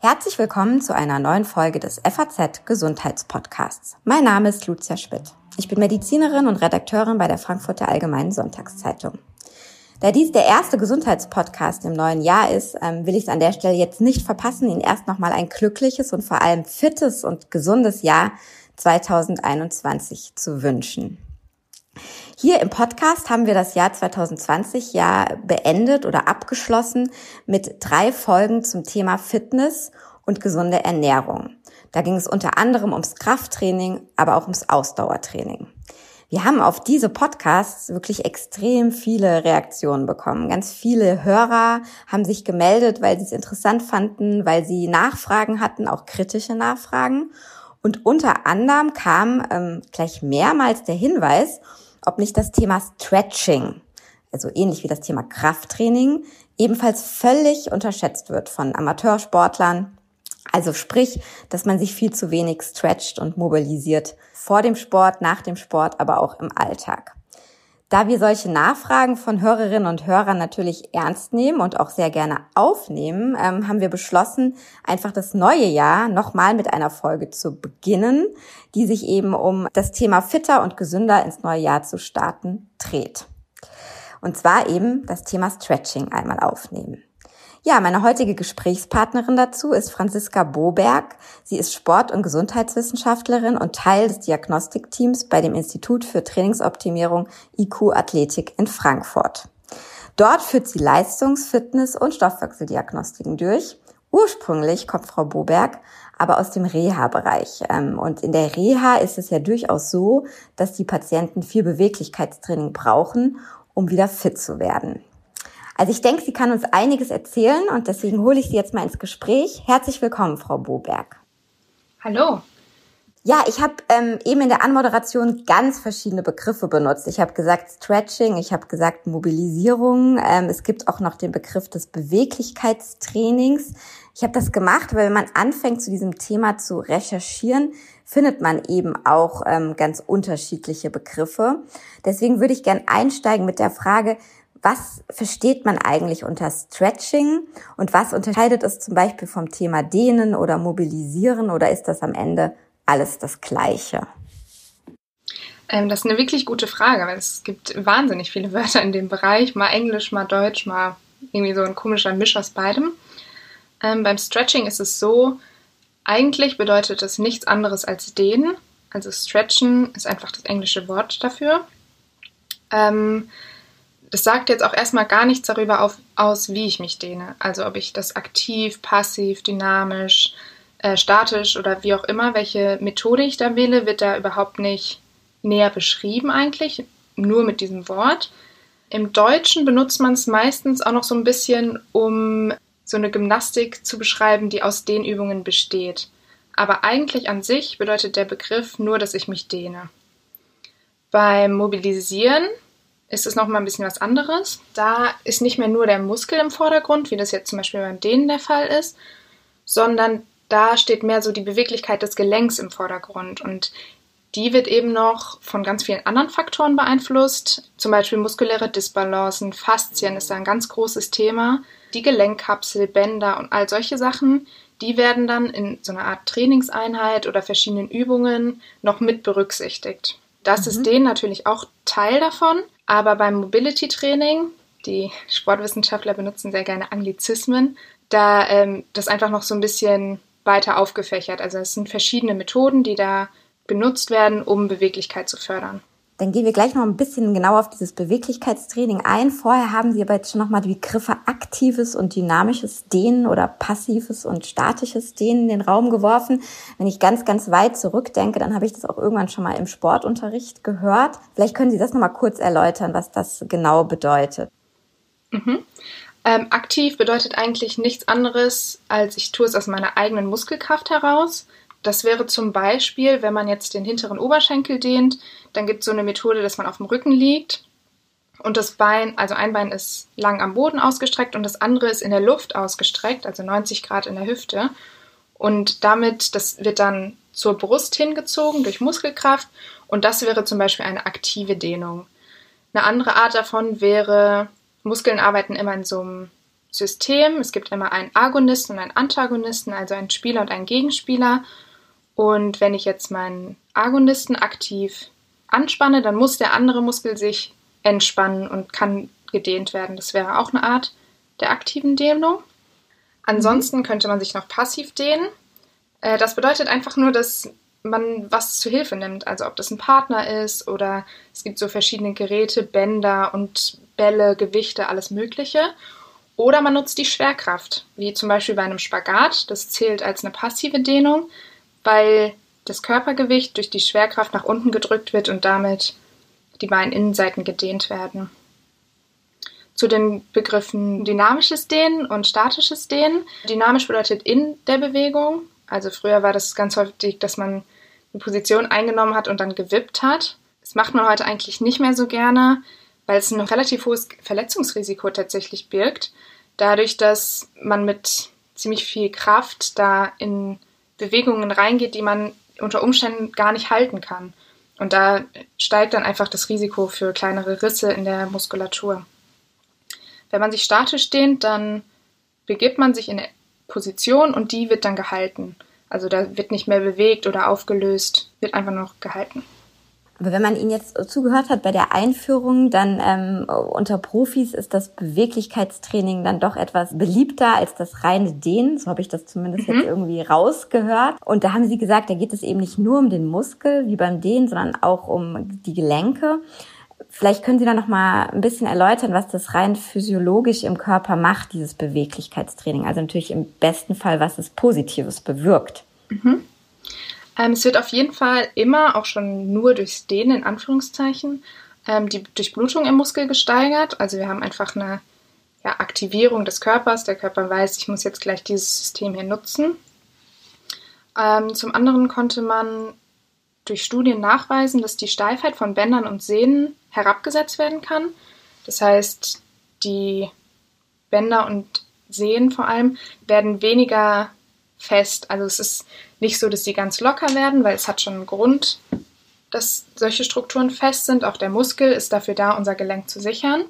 Herzlich willkommen zu einer neuen Folge des FAZ Gesundheitspodcasts. Mein Name ist Lucia Schmidt. Ich bin Medizinerin und Redakteurin bei der Frankfurter Allgemeinen Sonntagszeitung. Da dies der erste Gesundheitspodcast im neuen Jahr ist, ähm, will ich es an der Stelle jetzt nicht verpassen, Ihnen erst nochmal ein glückliches und vor allem fittes und gesundes Jahr 2021 zu wünschen. Hier im Podcast haben wir das Jahr 2020 ja beendet oder abgeschlossen mit drei Folgen zum Thema Fitness und gesunde Ernährung. Da ging es unter anderem ums Krafttraining, aber auch ums Ausdauertraining. Wir haben auf diese Podcasts wirklich extrem viele Reaktionen bekommen. Ganz viele Hörer haben sich gemeldet, weil sie es interessant fanden, weil sie Nachfragen hatten, auch kritische Nachfragen. Und unter anderem kam ähm, gleich mehrmals der Hinweis, ob nicht das Thema Stretching, also ähnlich wie das Thema Krafttraining, ebenfalls völlig unterschätzt wird von Amateursportlern. Also sprich, dass man sich viel zu wenig stretcht und mobilisiert vor dem Sport, nach dem Sport, aber auch im Alltag. Da wir solche Nachfragen von Hörerinnen und Hörern natürlich ernst nehmen und auch sehr gerne aufnehmen, ähm, haben wir beschlossen, einfach das neue Jahr nochmal mit einer Folge zu beginnen, die sich eben um das Thema fitter und gesünder ins neue Jahr zu starten dreht. Und zwar eben das Thema Stretching einmal aufnehmen. Ja, meine heutige Gesprächspartnerin dazu ist Franziska Boberg. Sie ist Sport- und Gesundheitswissenschaftlerin und Teil des Diagnostikteams bei dem Institut für Trainingsoptimierung IQ Athletik in Frankfurt. Dort führt sie Leistungs-, Fitness- und Stoffwechseldiagnostiken durch. Ursprünglich kommt Frau Boberg aber aus dem Reha-Bereich. Ähm, und in der Reha ist es ja durchaus so, dass die Patienten viel Beweglichkeitstraining brauchen, um wieder fit zu werden. Also ich denke, sie kann uns einiges erzählen und deswegen hole ich sie jetzt mal ins Gespräch. Herzlich willkommen, Frau Boberg. Hallo. Ja, ich habe ähm, eben in der Anmoderation ganz verschiedene Begriffe benutzt. Ich habe gesagt Stretching, ich habe gesagt Mobilisierung. Ähm, es gibt auch noch den Begriff des Beweglichkeitstrainings. Ich habe das gemacht, weil wenn man anfängt, zu diesem Thema zu recherchieren, findet man eben auch ähm, ganz unterschiedliche Begriffe. Deswegen würde ich gern einsteigen mit der Frage, was versteht man eigentlich unter Stretching und was unterscheidet es zum Beispiel vom Thema Dehnen oder Mobilisieren oder ist das am Ende alles das Gleiche? Ähm, das ist eine wirklich gute Frage, weil es gibt wahnsinnig viele Wörter in dem Bereich, mal Englisch, mal Deutsch, mal irgendwie so ein komischer Misch aus beidem. Ähm, beim Stretching ist es so, eigentlich bedeutet es nichts anderes als dehnen. Also stretchen ist einfach das englische Wort dafür. Ähm, das sagt jetzt auch erstmal gar nichts darüber auf, aus, wie ich mich dehne. Also ob ich das aktiv, passiv, dynamisch, äh, statisch oder wie auch immer, welche Methode ich da wähle, wird da überhaupt nicht näher beschrieben eigentlich, nur mit diesem Wort. Im Deutschen benutzt man es meistens auch noch so ein bisschen, um so eine Gymnastik zu beschreiben, die aus Dehnübungen besteht. Aber eigentlich an sich bedeutet der Begriff nur, dass ich mich dehne. Beim Mobilisieren ist es nochmal ein bisschen was anderes. Da ist nicht mehr nur der Muskel im Vordergrund, wie das jetzt zum Beispiel beim Dehnen der Fall ist, sondern da steht mehr so die Beweglichkeit des Gelenks im Vordergrund und die wird eben noch von ganz vielen anderen Faktoren beeinflusst, zum Beispiel muskuläre Disbalancen, Faszien ist da ein ganz großes Thema, die Gelenkkapsel, Bänder und all solche Sachen, die werden dann in so einer Art Trainingseinheit oder verschiedenen Übungen noch mit berücksichtigt. Das mhm. ist denen natürlich auch Teil davon, aber beim Mobility Training, die Sportwissenschaftler benutzen sehr gerne Anglizismen, da ähm, das einfach noch so ein bisschen weiter aufgefächert. Also es sind verschiedene Methoden, die da benutzt werden, um Beweglichkeit zu fördern. Dann gehen wir gleich noch ein bisschen genauer auf dieses Beweglichkeitstraining ein. Vorher haben Sie aber jetzt schon nochmal die Begriffe aktives und dynamisches Dehnen oder passives und statisches Dehnen in den Raum geworfen. Wenn ich ganz, ganz weit zurückdenke, dann habe ich das auch irgendwann schon mal im Sportunterricht gehört. Vielleicht können Sie das nochmal kurz erläutern, was das genau bedeutet. Mhm. Ähm, aktiv bedeutet eigentlich nichts anderes, als ich tue es aus meiner eigenen Muskelkraft heraus. Das wäre zum Beispiel, wenn man jetzt den hinteren Oberschenkel dehnt, dann gibt es so eine Methode, dass man auf dem Rücken liegt und das Bein, also ein Bein ist lang am Boden ausgestreckt und das andere ist in der Luft ausgestreckt, also 90 Grad in der Hüfte. Und damit, das wird dann zur Brust hingezogen durch Muskelkraft und das wäre zum Beispiel eine aktive Dehnung. Eine andere Art davon wäre Muskeln arbeiten immer in so einem System. Es gibt immer einen Agonisten und einen Antagonisten, also einen Spieler und einen Gegenspieler. Und wenn ich jetzt meinen Agonisten aktiv anspanne, dann muss der andere Muskel sich entspannen und kann gedehnt werden. Das wäre auch eine Art der aktiven Dehnung. Ansonsten mhm. könnte man sich noch passiv dehnen. Äh, das bedeutet einfach nur, dass man was zu Hilfe nimmt. Also ob das ein Partner ist oder es gibt so verschiedene Geräte, Bänder und Bälle, Gewichte, alles Mögliche. Oder man nutzt die Schwerkraft, wie zum Beispiel bei einem Spagat. Das zählt als eine passive Dehnung, weil das Körpergewicht durch die Schwerkraft nach unten gedrückt wird und damit die beiden Innenseiten gedehnt werden. Zu den Begriffen dynamisches Dehnen und statisches Dehnen. Dynamisch bedeutet in der Bewegung. Also früher war das ganz häufig, dass man eine Position eingenommen hat und dann gewippt hat. Das macht man heute eigentlich nicht mehr so gerne, weil es ein relativ hohes Verletzungsrisiko tatsächlich birgt. Dadurch, dass man mit ziemlich viel Kraft da in Bewegungen reingeht, die man unter Umständen gar nicht halten kann. Und da steigt dann einfach das Risiko für kleinere Risse in der Muskulatur. Wenn man sich statisch dehnt, dann begibt man sich in eine Position und die wird dann gehalten. Also da wird nicht mehr bewegt oder aufgelöst, wird einfach noch gehalten. Aber wenn man Ihnen jetzt zugehört hat bei der Einführung, dann ähm, unter Profis ist das Beweglichkeitstraining dann doch etwas beliebter als das reine Dehnen. So habe ich das zumindest mhm. jetzt irgendwie rausgehört. Und da haben Sie gesagt, da geht es eben nicht nur um den Muskel wie beim Dehnen, sondern auch um die Gelenke. Vielleicht können Sie da noch mal ein bisschen erläutern, was das rein physiologisch im Körper macht, dieses Beweglichkeitstraining. Also natürlich im besten Fall, was es Positives bewirkt. Mhm. Ähm, es wird auf jeden Fall immer, auch schon nur durchs Dehnen in Anführungszeichen, ähm, die Durchblutung im Muskel gesteigert. Also wir haben einfach eine ja, Aktivierung des Körpers. Der Körper weiß, ich muss jetzt gleich dieses System hier nutzen. Ähm, zum anderen konnte man durch Studien nachweisen, dass die Steifheit von Bändern und Sehnen herabgesetzt werden kann. Das heißt, die Bänder und Sehnen vor allem werden weniger fest. Also es ist nicht so, dass sie ganz locker werden, weil es hat schon einen Grund, dass solche Strukturen fest sind. Auch der Muskel ist dafür da, unser Gelenk zu sichern.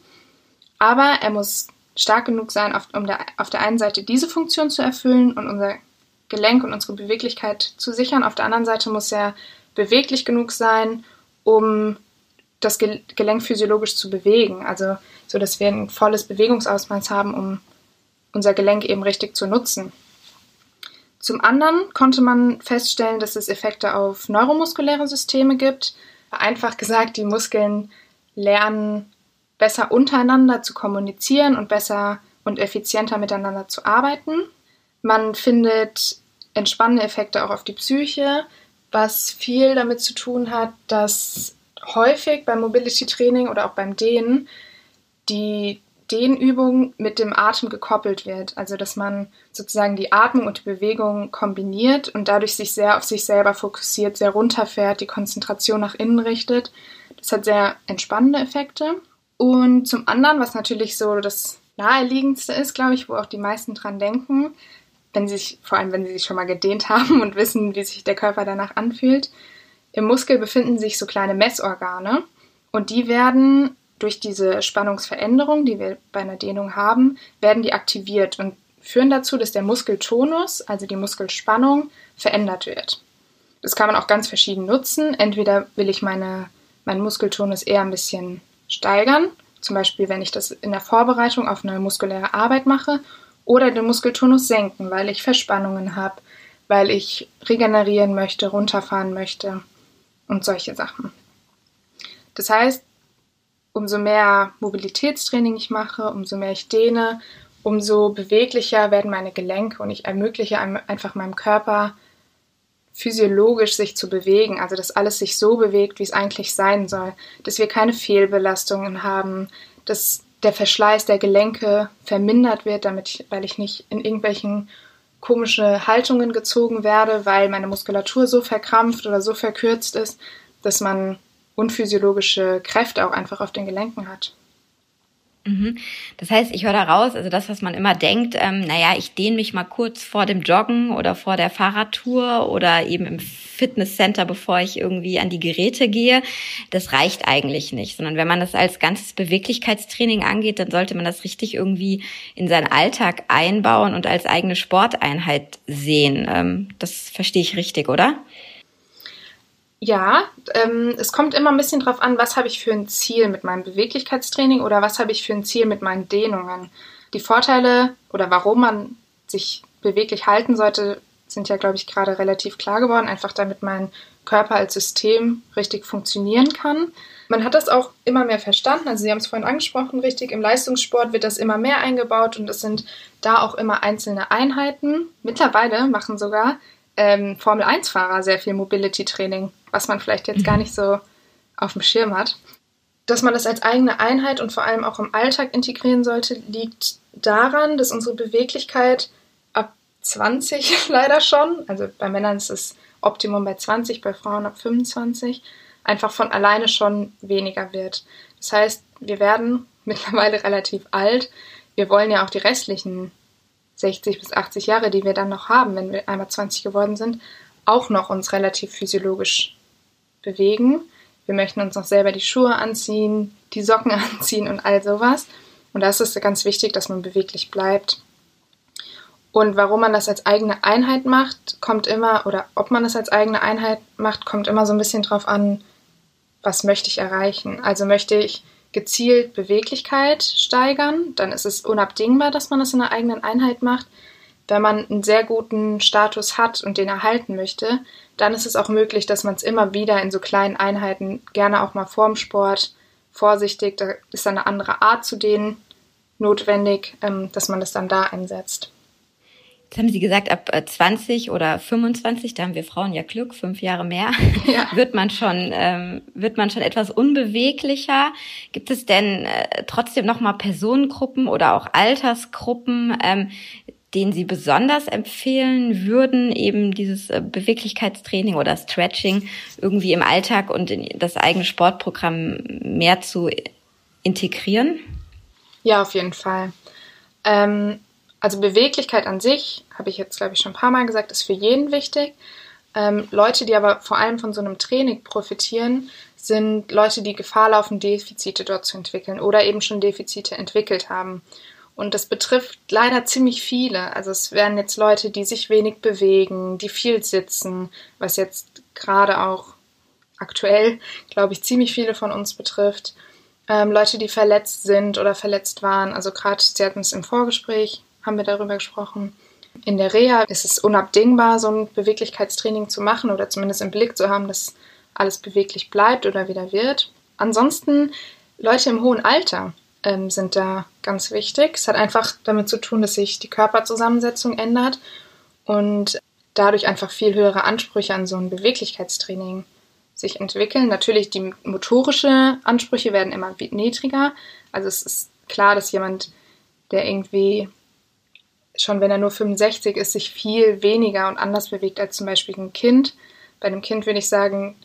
Aber er muss stark genug sein, um auf der einen Seite diese Funktion zu erfüllen und unser Gelenk und unsere Beweglichkeit zu sichern. Auf der anderen Seite muss er beweglich genug sein, um das Gelenk physiologisch zu bewegen. Also so, dass wir ein volles Bewegungsausmaß haben, um unser Gelenk eben richtig zu nutzen. Zum anderen konnte man feststellen, dass es Effekte auf neuromuskuläre Systeme gibt. Einfach gesagt, die Muskeln lernen besser untereinander zu kommunizieren und besser und effizienter miteinander zu arbeiten. Man findet entspannende Effekte auch auf die Psyche, was viel damit zu tun hat, dass häufig beim Mobility Training oder auch beim Dehnen die Dehnübung mit dem Atem gekoppelt wird. Also dass man sozusagen die Atmung und die Bewegung kombiniert und dadurch sich sehr auf sich selber fokussiert, sehr runterfährt, die Konzentration nach innen richtet. Das hat sehr entspannende Effekte. Und zum anderen, was natürlich so das naheliegendste ist, glaube ich, wo auch die meisten dran denken, wenn sie sich, vor allem wenn sie sich schon mal gedehnt haben und wissen, wie sich der Körper danach anfühlt, im Muskel befinden sich so kleine Messorgane und die werden durch diese Spannungsveränderung, die wir bei einer Dehnung haben, werden die aktiviert und führen dazu, dass der Muskeltonus, also die Muskelspannung, verändert wird. Das kann man auch ganz verschieden nutzen. Entweder will ich meine, meinen Muskeltonus eher ein bisschen steigern, zum Beispiel wenn ich das in der Vorbereitung auf eine muskuläre Arbeit mache, oder den Muskeltonus senken, weil ich Verspannungen habe, weil ich regenerieren möchte, runterfahren möchte und solche Sachen. Das heißt, umso mehr Mobilitätstraining ich mache, umso mehr ich dehne, umso beweglicher werden meine Gelenke und ich ermögliche einfach meinem Körper physiologisch sich zu bewegen, also dass alles sich so bewegt, wie es eigentlich sein soll, dass wir keine Fehlbelastungen haben, dass der Verschleiß der Gelenke vermindert wird, damit ich, weil ich nicht in irgendwelchen komische Haltungen gezogen werde, weil meine Muskulatur so verkrampft oder so verkürzt ist, dass man unphysiologische Kräfte auch einfach auf den Gelenken hat. Mhm. Das heißt, ich höre da raus, also das, was man immer denkt, ähm, naja, ich dehne mich mal kurz vor dem Joggen oder vor der Fahrradtour oder eben im Fitnesscenter, bevor ich irgendwie an die Geräte gehe, das reicht eigentlich nicht, sondern wenn man das als ganzes Beweglichkeitstraining angeht, dann sollte man das richtig irgendwie in seinen Alltag einbauen und als eigene Sporteinheit sehen. Ähm, das verstehe ich richtig, oder? Ja, ähm, es kommt immer ein bisschen drauf an, was habe ich für ein Ziel mit meinem Beweglichkeitstraining oder was habe ich für ein Ziel mit meinen Dehnungen. Die Vorteile oder warum man sich beweglich halten sollte, sind ja, glaube ich, gerade relativ klar geworden, einfach damit mein Körper als System richtig funktionieren kann. Man hat das auch immer mehr verstanden, also Sie haben es vorhin angesprochen, richtig, im Leistungssport wird das immer mehr eingebaut und es sind da auch immer einzelne Einheiten. Mittlerweile machen sogar ähm, Formel-1-Fahrer sehr viel Mobility-Training was man vielleicht jetzt gar mhm. nicht so auf dem Schirm hat. Dass man das als eigene Einheit und vor allem auch im Alltag integrieren sollte, liegt daran, dass unsere Beweglichkeit ab 20 leider schon, also bei Männern ist es Optimum bei 20, bei Frauen ab 25, einfach von alleine schon weniger wird. Das heißt, wir werden mittlerweile relativ alt. Wir wollen ja auch die restlichen 60 bis 80 Jahre, die wir dann noch haben, wenn wir einmal 20 geworden sind, auch noch uns relativ physiologisch bewegen. Wir möchten uns noch selber die Schuhe anziehen, die Socken anziehen und all sowas. Und da ist es ganz wichtig, dass man beweglich bleibt. Und warum man das als eigene Einheit macht, kommt immer, oder ob man das als eigene Einheit macht, kommt immer so ein bisschen drauf an, was möchte ich erreichen. Also möchte ich gezielt Beweglichkeit steigern, dann ist es unabdingbar, dass man das in einer eigenen Einheit macht. Wenn man einen sehr guten Status hat und den erhalten möchte, dann ist es auch möglich, dass man es immer wieder in so kleinen Einheiten, gerne auch mal vorm Sport, vorsichtig, da ist dann eine andere Art zu denen notwendig, ähm, dass man das dann da einsetzt. Jetzt haben Sie gesagt, ab 20 äh, oder 25, da haben wir Frauen ja Glück, fünf Jahre mehr, ja. wird man schon ähm, wird man schon etwas unbeweglicher. Gibt es denn äh, trotzdem noch mal Personengruppen oder auch Altersgruppen, ähm, den Sie besonders empfehlen würden, eben dieses äh, Beweglichkeitstraining oder Stretching irgendwie im Alltag und in das eigene Sportprogramm mehr zu integrieren? Ja, auf jeden Fall. Ähm, also Beweglichkeit an sich, habe ich jetzt, glaube ich, schon ein paar Mal gesagt, ist für jeden wichtig. Ähm, Leute, die aber vor allem von so einem Training profitieren, sind Leute, die Gefahr laufen, Defizite dort zu entwickeln oder eben schon Defizite entwickelt haben. Und das betrifft leider ziemlich viele. Also es werden jetzt Leute, die sich wenig bewegen, die viel sitzen, was jetzt gerade auch aktuell, glaube ich, ziemlich viele von uns betrifft. Ähm, Leute, die verletzt sind oder verletzt waren. Also gerade, Sie hatten es im Vorgespräch, haben wir darüber gesprochen. In der Reha ist es unabdingbar, so ein Beweglichkeitstraining zu machen oder zumindest im Blick zu haben, dass alles beweglich bleibt oder wieder wird. Ansonsten Leute im hohen Alter ähm, sind da ganz wichtig. Es hat einfach damit zu tun, dass sich die Körperzusammensetzung ändert und dadurch einfach viel höhere Ansprüche an so ein Beweglichkeitstraining sich entwickeln. Natürlich, die motorische Ansprüche werden immer niedriger. Also es ist klar, dass jemand, der irgendwie schon wenn er nur 65 ist, sich viel weniger und anders bewegt als zum Beispiel ein Kind. Bei einem Kind würde ich sagen,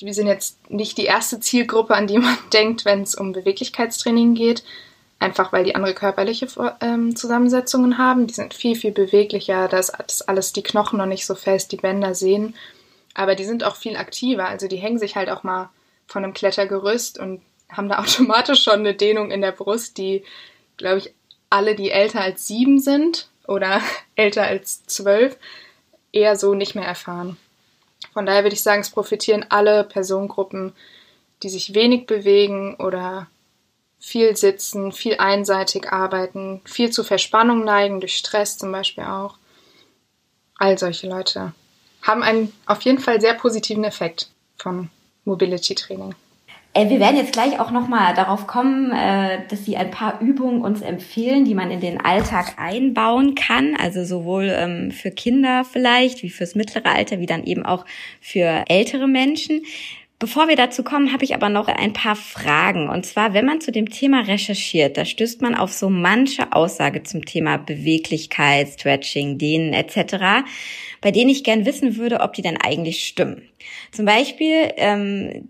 wir sind jetzt nicht die erste Zielgruppe, an die man denkt, wenn es um Beweglichkeitstraining geht. Einfach weil die andere körperliche ähm, Zusammensetzungen haben. Die sind viel, viel beweglicher. Da ist alles die Knochen noch nicht so fest, die Bänder sehen. Aber die sind auch viel aktiver. Also die hängen sich halt auch mal von einem Klettergerüst und haben da automatisch schon eine Dehnung in der Brust, die, glaube ich, alle, die älter als sieben sind oder älter als zwölf, eher so nicht mehr erfahren. Von daher würde ich sagen, es profitieren alle Personengruppen, die sich wenig bewegen oder viel sitzen, viel einseitig arbeiten, viel zu Verspannung neigen, durch Stress zum Beispiel auch. All solche Leute haben einen auf jeden Fall sehr positiven Effekt von Mobility Training. Äh, wir werden jetzt gleich auch nochmal darauf kommen, äh, dass Sie ein paar Übungen uns empfehlen, die man in den Alltag einbauen kann. Also sowohl ähm, für Kinder vielleicht, wie fürs mittlere Alter, wie dann eben auch für ältere Menschen. Bevor wir dazu kommen, habe ich aber noch ein paar Fragen. Und zwar, wenn man zu dem Thema recherchiert, da stößt man auf so manche Aussage zum Thema Beweglichkeit, Stretching, Dehnen etc., bei denen ich gern wissen würde, ob die denn eigentlich stimmen. Zum Beispiel ähm,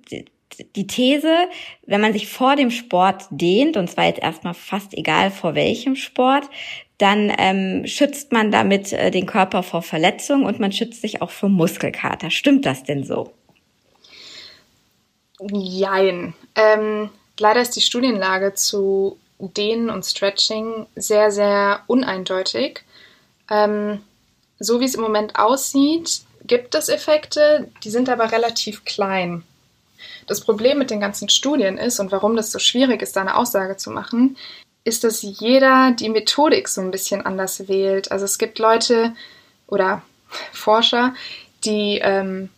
die These, wenn man sich vor dem Sport dehnt, und zwar jetzt erstmal fast egal vor welchem Sport, dann ähm, schützt man damit äh, den Körper vor Verletzungen und man schützt sich auch vor Muskelkater. Stimmt das denn so? Jein. Ähm, leider ist die Studienlage zu Dehnen und Stretching sehr, sehr uneindeutig. Ähm, so wie es im Moment aussieht, gibt es Effekte, die sind aber relativ klein. Das Problem mit den ganzen Studien ist und warum das so schwierig ist, da eine Aussage zu machen, ist, dass jeder die Methodik so ein bisschen anders wählt. Also es gibt Leute oder Forscher, die ähm,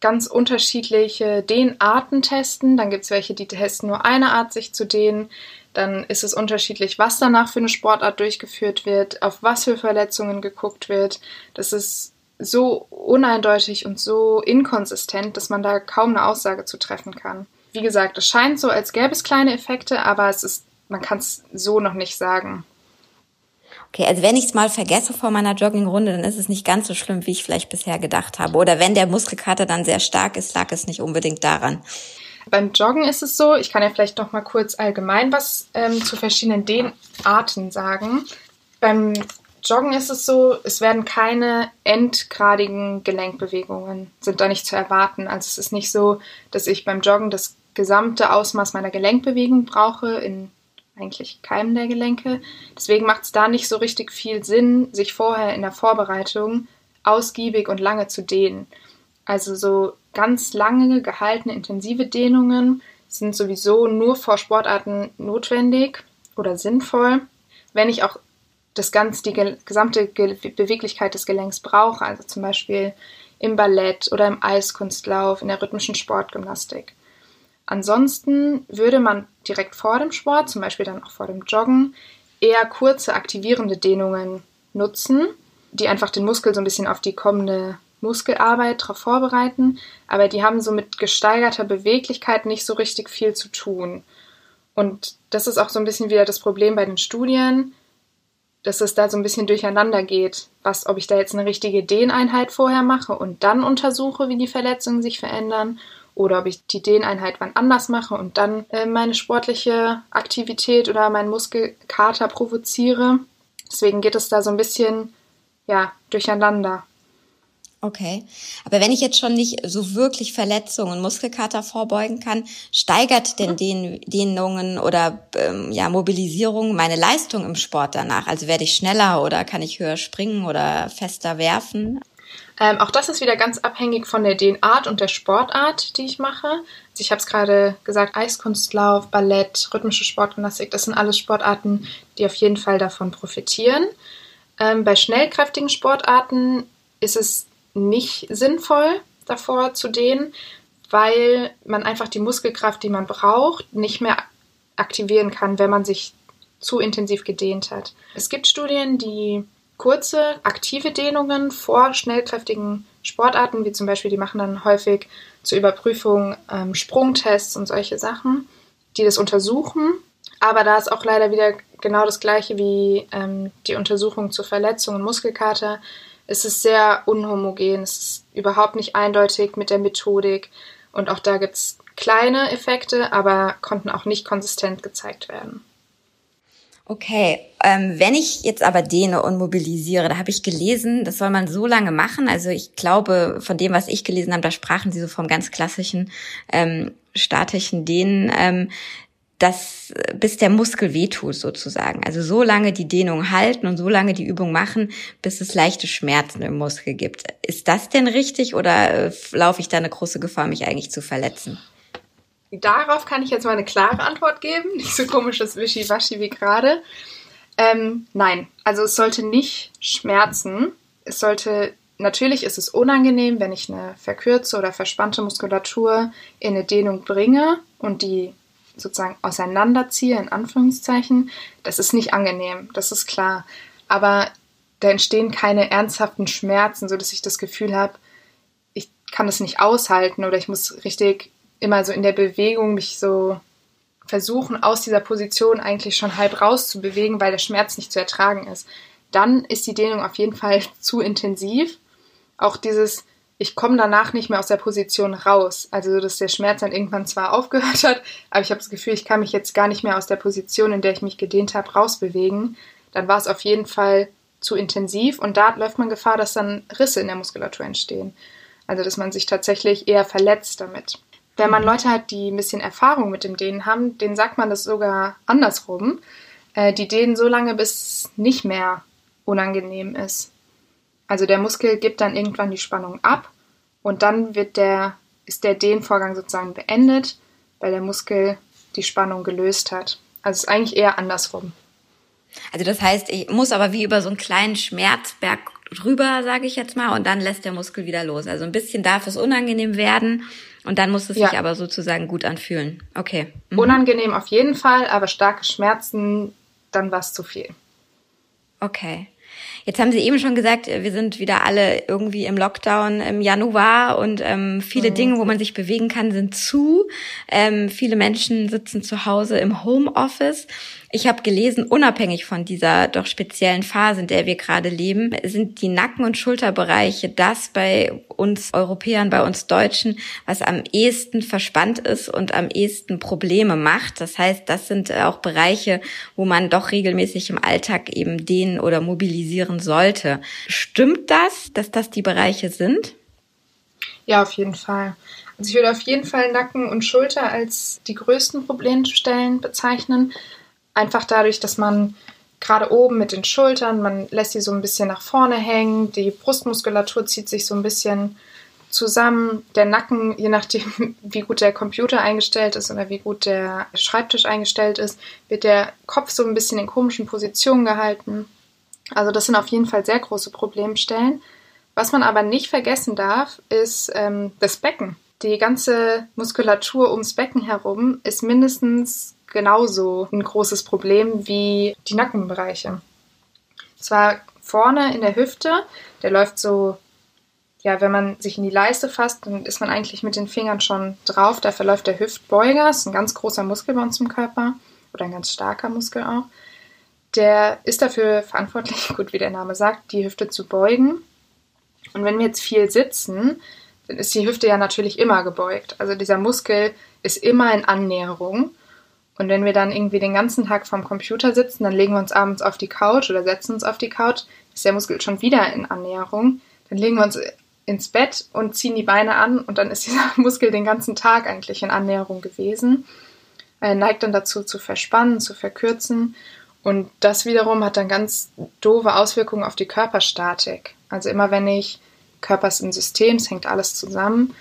ganz unterschiedliche Dehnarten testen. Dann gibt es welche, die testen nur eine Art, sich zu dehnen. Dann ist es unterschiedlich, was danach für eine Sportart durchgeführt wird, auf was für Verletzungen geguckt wird. Das ist so uneindeutig und so inkonsistent, dass man da kaum eine Aussage zu treffen kann. Wie gesagt, es scheint so, als gäbe es kleine Effekte, aber es ist, man kann es so noch nicht sagen. Okay, also wenn ich es mal vergesse vor meiner Joggingrunde, dann ist es nicht ganz so schlimm, wie ich vielleicht bisher gedacht habe. Oder wenn der Muskelkater dann sehr stark ist, lag es nicht unbedingt daran. Beim Joggen ist es so, ich kann ja vielleicht noch mal kurz allgemein was ähm, zu verschiedenen Dehnarten sagen. Beim Joggen ist es so, es werden keine endgradigen Gelenkbewegungen, sind da nicht zu erwarten. Also es ist nicht so, dass ich beim Joggen das gesamte Ausmaß meiner Gelenkbewegung brauche in eigentlich keinem der Gelenke. Deswegen macht es da nicht so richtig viel Sinn, sich vorher in der Vorbereitung ausgiebig und lange zu dehnen. Also so ganz lange gehaltene intensive Dehnungen sind sowieso nur vor Sportarten notwendig oder sinnvoll. Wenn ich auch das ganze, die gesamte Beweglichkeit des Gelenks brauche, also zum Beispiel im Ballett oder im Eiskunstlauf, in der rhythmischen Sportgymnastik. Ansonsten würde man direkt vor dem Sport, zum Beispiel dann auch vor dem Joggen, eher kurze aktivierende Dehnungen nutzen, die einfach den Muskel so ein bisschen auf die kommende Muskelarbeit darauf vorbereiten, aber die haben so mit gesteigerter Beweglichkeit nicht so richtig viel zu tun. Und das ist auch so ein bisschen wieder das Problem bei den Studien dass es da so ein bisschen durcheinander geht, was, ob ich da jetzt eine richtige Dehneinheit vorher mache und dann untersuche, wie die Verletzungen sich verändern, oder ob ich die Dehneinheit wann anders mache und dann äh, meine sportliche Aktivität oder meinen Muskelkater provoziere. Deswegen geht es da so ein bisschen ja durcheinander. Okay. Aber wenn ich jetzt schon nicht so wirklich Verletzungen und Muskelkater vorbeugen kann, steigert denn den Dehnungen oder ähm, ja, Mobilisierung meine Leistung im Sport danach? Also werde ich schneller oder kann ich höher springen oder fester werfen? Ähm, auch das ist wieder ganz abhängig von der Dehnart und der Sportart, die ich mache. Also ich habe es gerade gesagt, Eiskunstlauf, Ballett, rhythmische Sportgymnastik, das sind alles Sportarten, die auf jeden Fall davon profitieren. Ähm, bei schnellkräftigen Sportarten ist es nicht sinnvoll, davor zu dehnen, weil man einfach die Muskelkraft, die man braucht, nicht mehr aktivieren kann, wenn man sich zu intensiv gedehnt hat. Es gibt Studien, die kurze, aktive Dehnungen vor schnellkräftigen Sportarten, wie zum Beispiel, die machen dann häufig zur Überprüfung ähm, Sprungtests und solche Sachen, die das untersuchen. Aber da ist auch leider wieder genau das gleiche wie ähm, die Untersuchung zur Verletzung und Muskelkater es ist sehr unhomogen, es ist überhaupt nicht eindeutig mit der Methodik und auch da gibt es kleine Effekte, aber konnten auch nicht konsistent gezeigt werden. Okay, ähm, wenn ich jetzt aber dehne und mobilisiere, da habe ich gelesen, das soll man so lange machen. Also ich glaube, von dem, was ich gelesen habe, da sprachen sie so vom ganz klassischen ähm, statischen Dehnen. Ähm, dass bis der Muskel wehtut sozusagen. Also so lange die Dehnung halten und so lange die Übung machen, bis es leichte Schmerzen im Muskel gibt. Ist das denn richtig oder äh, laufe ich da eine große Gefahr, mich eigentlich zu verletzen? Darauf kann ich jetzt mal eine klare Antwort geben. Nicht so komisches Wischiwaschi wie gerade. Ähm, nein, also es sollte nicht schmerzen. Es sollte Natürlich ist es unangenehm, wenn ich eine verkürzte oder verspannte Muskulatur in eine Dehnung bringe und die sozusagen auseinanderziehe, in Anführungszeichen, das ist nicht angenehm, das ist klar. Aber da entstehen keine ernsthaften Schmerzen, so dass ich das Gefühl habe, ich kann das nicht aushalten oder ich muss richtig immer so in der Bewegung mich so versuchen, aus dieser Position eigentlich schon halb rauszubewegen, weil der Schmerz nicht zu ertragen ist. Dann ist die Dehnung auf jeden Fall zu intensiv. Auch dieses ich komme danach nicht mehr aus der Position raus. Also, dass der Schmerz dann irgendwann zwar aufgehört hat, aber ich habe das Gefühl, ich kann mich jetzt gar nicht mehr aus der Position, in der ich mich gedehnt habe, rausbewegen. Dann war es auf jeden Fall zu intensiv und da läuft man Gefahr, dass dann Risse in der Muskulatur entstehen. Also, dass man sich tatsächlich eher verletzt damit. Wenn man Leute hat, die ein bisschen Erfahrung mit dem Dehnen haben, denen sagt man das sogar andersrum. Äh, die dehnen so lange, bis es nicht mehr unangenehm ist. Also der Muskel gibt dann irgendwann die Spannung ab und dann wird der, ist der Dehnvorgang sozusagen beendet, weil der Muskel die Spannung gelöst hat. Also es ist eigentlich eher andersrum. Also das heißt, ich muss aber wie über so einen kleinen Schmerzberg drüber, sage ich jetzt mal, und dann lässt der Muskel wieder los. Also ein bisschen darf es unangenehm werden und dann muss es ja. sich aber sozusagen gut anfühlen. Okay. Mhm. Unangenehm auf jeden Fall, aber starke Schmerzen, dann war es zu viel. Okay. Jetzt haben Sie eben schon gesagt, wir sind wieder alle irgendwie im Lockdown im Januar und ähm, viele mhm. Dinge, wo man sich bewegen kann, sind zu. Ähm, viele Menschen sitzen zu Hause im Homeoffice. Ich habe gelesen, unabhängig von dieser doch speziellen Phase, in der wir gerade leben, sind die Nacken- und Schulterbereiche das bei uns Europäern, bei uns Deutschen, was am ehesten verspannt ist und am ehesten Probleme macht. Das heißt, das sind auch Bereiche, wo man doch regelmäßig im Alltag eben dehnen oder mobilisieren sollte. Stimmt das, dass das die Bereiche sind? Ja, auf jeden Fall. Also ich würde auf jeden Fall Nacken und Schulter als die größten Problemstellen bezeichnen, Einfach dadurch, dass man gerade oben mit den Schultern, man lässt sie so ein bisschen nach vorne hängen, die Brustmuskulatur zieht sich so ein bisschen zusammen, der Nacken, je nachdem, wie gut der Computer eingestellt ist oder wie gut der Schreibtisch eingestellt ist, wird der Kopf so ein bisschen in komischen Positionen gehalten. Also das sind auf jeden Fall sehr große Problemstellen. Was man aber nicht vergessen darf, ist ähm, das Becken. Die ganze Muskulatur ums Becken herum ist mindestens genauso ein großes Problem wie die Nackenbereiche. Zwar vorne in der Hüfte, der läuft so, ja, wenn man sich in die Leiste fasst, dann ist man eigentlich mit den Fingern schon drauf. Da verläuft der Hüftbeuger, ist ein ganz großer Muskel bei uns im Körper oder ein ganz starker Muskel auch. Der ist dafür verantwortlich, gut wie der Name sagt, die Hüfte zu beugen. Und wenn wir jetzt viel sitzen, dann ist die Hüfte ja natürlich immer gebeugt. Also dieser Muskel ist immer in Annäherung. Und wenn wir dann irgendwie den ganzen Tag vorm Computer sitzen, dann legen wir uns abends auf die Couch oder setzen uns auf die Couch, ist der Muskel schon wieder in Annäherung. Dann legen wir uns ins Bett und ziehen die Beine an und dann ist dieser Muskel den ganzen Tag eigentlich in Annäherung gewesen. Er neigt dann dazu zu verspannen, zu verkürzen und das wiederum hat dann ganz doofe Auswirkungen auf die Körperstatik. Also immer wenn ich Körper ist ein System, es hängt alles zusammen.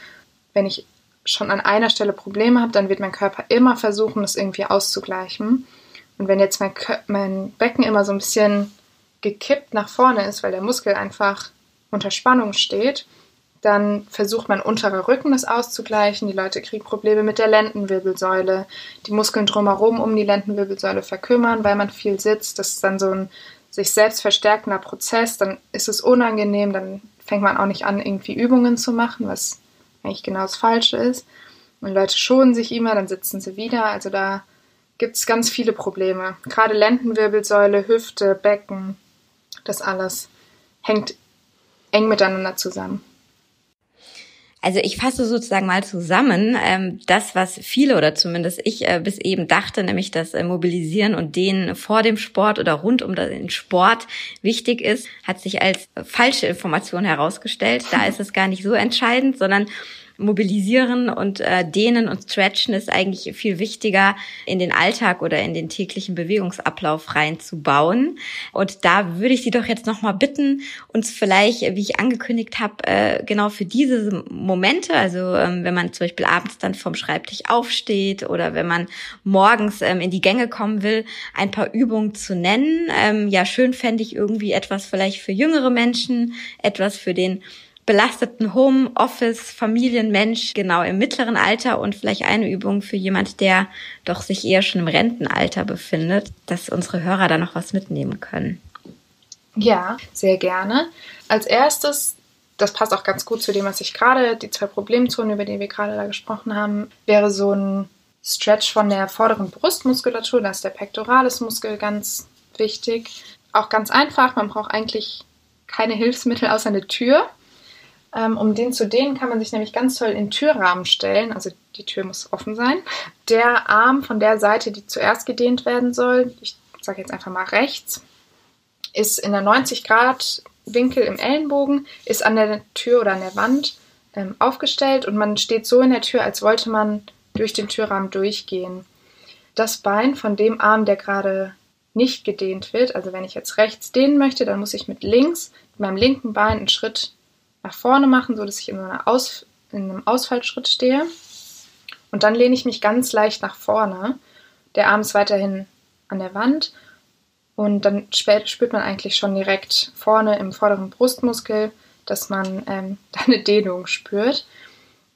Wenn ich schon an einer Stelle Probleme habe, dann wird mein Körper immer versuchen, das irgendwie auszugleichen. Und wenn jetzt mein, mein Becken immer so ein bisschen gekippt nach vorne ist, weil der Muskel einfach unter Spannung steht, dann versucht mein unterer Rücken das auszugleichen. Die Leute kriegen Probleme mit der Lendenwirbelsäule. Die Muskeln drumherum um die Lendenwirbelsäule verkümmern, weil man viel sitzt. Das ist dann so ein sich selbst verstärkender Prozess. Dann ist es unangenehm. Dann fängt man auch nicht an, irgendwie Übungen zu machen, was eigentlich genau das Falsche ist. Und Leute schonen sich immer, dann sitzen sie wieder. Also da gibt es ganz viele Probleme. Gerade Lendenwirbelsäule, Hüfte, Becken, das alles hängt eng miteinander zusammen. Also ich fasse sozusagen mal zusammen, ähm, das, was viele oder zumindest ich äh, bis eben dachte, nämlich das äh, Mobilisieren und Dehnen vor dem Sport oder rund um den Sport wichtig ist, hat sich als falsche Information herausgestellt. Da ist es gar nicht so entscheidend, sondern mobilisieren und äh, dehnen und stretchen ist eigentlich viel wichtiger in den Alltag oder in den täglichen Bewegungsablauf reinzubauen. Und da würde ich Sie doch jetzt nochmal bitten, uns vielleicht, wie ich angekündigt habe, äh, genau für diese Momente, also ähm, wenn man zum Beispiel abends dann vom Schreibtisch aufsteht oder wenn man morgens ähm, in die Gänge kommen will, ein paar Übungen zu nennen. Ähm, ja, schön fände ich irgendwie etwas vielleicht für jüngere Menschen, etwas für den belasteten Homeoffice, Familienmensch, genau im mittleren Alter und vielleicht eine Übung für jemand, der doch sich eher schon im Rentenalter befindet, dass unsere Hörer da noch was mitnehmen können. Ja, sehr gerne. Als erstes, das passt auch ganz gut zu dem, was ich gerade, die zwei Problemzonen, über die wir gerade da gesprochen haben, wäre so ein Stretch von der vorderen Brustmuskulatur, da ist der Pectoralis-Muskel ganz wichtig. Auch ganz einfach, man braucht eigentlich keine Hilfsmittel außer eine Tür um den zu dehnen, kann man sich nämlich ganz toll in den Türrahmen stellen. Also die Tür muss offen sein. Der Arm von der Seite, die zuerst gedehnt werden soll, ich sage jetzt einfach mal rechts, ist in der 90 Grad Winkel im Ellenbogen, ist an der Tür oder an der Wand ähm, aufgestellt und man steht so in der Tür, als wollte man durch den Türrahmen durchgehen. Das Bein von dem Arm, der gerade nicht gedehnt wird, also wenn ich jetzt rechts dehnen möchte, dann muss ich mit links, mit meinem linken Bein einen Schritt nach vorne machen, so dass ich in, Aus, in einem Ausfallschritt stehe. Und dann lehne ich mich ganz leicht nach vorne. Der Arm ist weiterhin an der Wand. Und dann spürt man eigentlich schon direkt vorne im vorderen Brustmuskel, dass man ähm, da eine Dehnung spürt.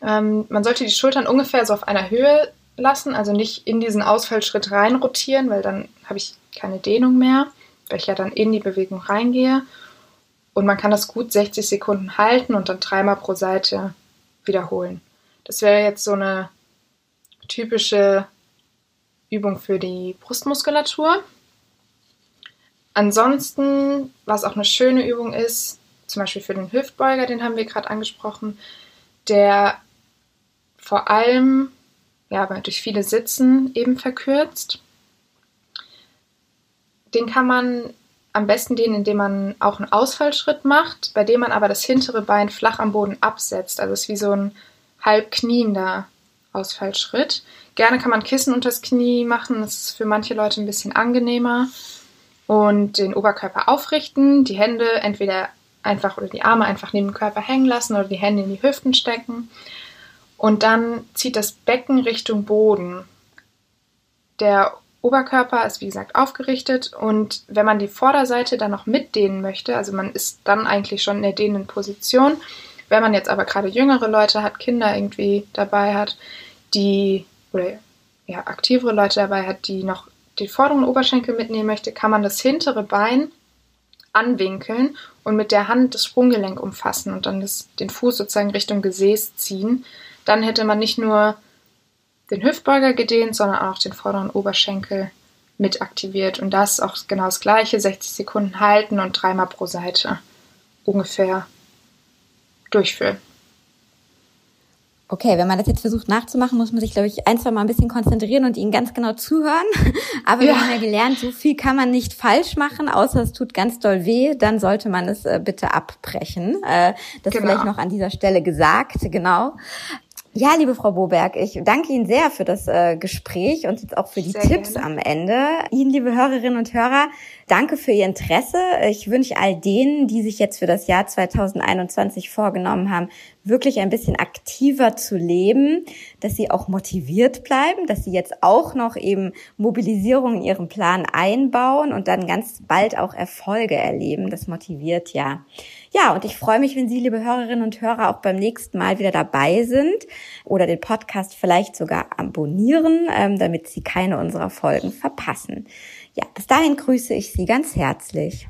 Ähm, man sollte die Schultern ungefähr so auf einer Höhe lassen, also nicht in diesen Ausfallschritt rein rotieren, weil dann habe ich keine Dehnung mehr, weil ich ja dann in die Bewegung reingehe. Und man kann das gut 60 Sekunden halten und dann dreimal pro Seite wiederholen. Das wäre jetzt so eine typische Übung für die Brustmuskulatur. Ansonsten, was auch eine schöne Übung ist, zum Beispiel für den Hüftbeuger, den haben wir gerade angesprochen, der vor allem ja, durch viele Sitzen eben verkürzt. Den kann man am besten dehnen, indem man auch einen Ausfallschritt macht, bei dem man aber das hintere Bein flach am Boden absetzt. Also es ist wie so ein halb kniender Ausfallschritt. Gerne kann man Kissen unters Knie machen, das ist für manche Leute ein bisschen angenehmer. Und den Oberkörper aufrichten, die Hände entweder einfach oder die Arme einfach neben dem Körper hängen lassen oder die Hände in die Hüften stecken. Und dann zieht das Becken Richtung Boden. Der Oberkörper ist wie gesagt aufgerichtet und wenn man die Vorderseite dann noch mitdehnen möchte, also man ist dann eigentlich schon in der dehnenden Position, wenn man jetzt aber gerade jüngere Leute hat, Kinder irgendwie dabei hat, die oder ja, aktivere Leute dabei hat, die noch die vorderen Oberschenkel mitnehmen möchte, kann man das hintere Bein anwinkeln und mit der Hand das Sprunggelenk umfassen und dann das, den Fuß sozusagen Richtung Gesäß ziehen. Dann hätte man nicht nur den Hüftbeuger gedehnt, sondern auch den vorderen Oberschenkel mit aktiviert. Und das auch genau das gleiche, 60 Sekunden halten und dreimal pro Seite ungefähr durchführen. Okay, wenn man das jetzt versucht nachzumachen, muss man sich, glaube ich, ein, zwei Mal ein bisschen konzentrieren und ihnen ganz genau zuhören. Aber ja. wir haben ja gelernt, so viel kann man nicht falsch machen, außer es tut ganz doll weh, dann sollte man es äh, bitte abbrechen. Äh, das genau. vielleicht noch an dieser Stelle gesagt, genau. Ja, liebe Frau Boberg, ich danke Ihnen sehr für das äh, Gespräch und jetzt auch für die sehr Tipps gerne. am Ende. Ihnen, liebe Hörerinnen und Hörer, danke für Ihr Interesse. Ich wünsche all denen, die sich jetzt für das Jahr 2021 vorgenommen haben, wirklich ein bisschen aktiver zu leben, dass sie auch motiviert bleiben, dass sie jetzt auch noch eben Mobilisierung in ihren Plan einbauen und dann ganz bald auch Erfolge erleben. Das motiviert ja. Ja, und ich freue mich, wenn Sie, liebe Hörerinnen und Hörer, auch beim nächsten Mal wieder dabei sind oder den Podcast vielleicht sogar abonnieren, ähm, damit Sie keine unserer Folgen verpassen. Ja, bis dahin grüße ich Sie ganz herzlich.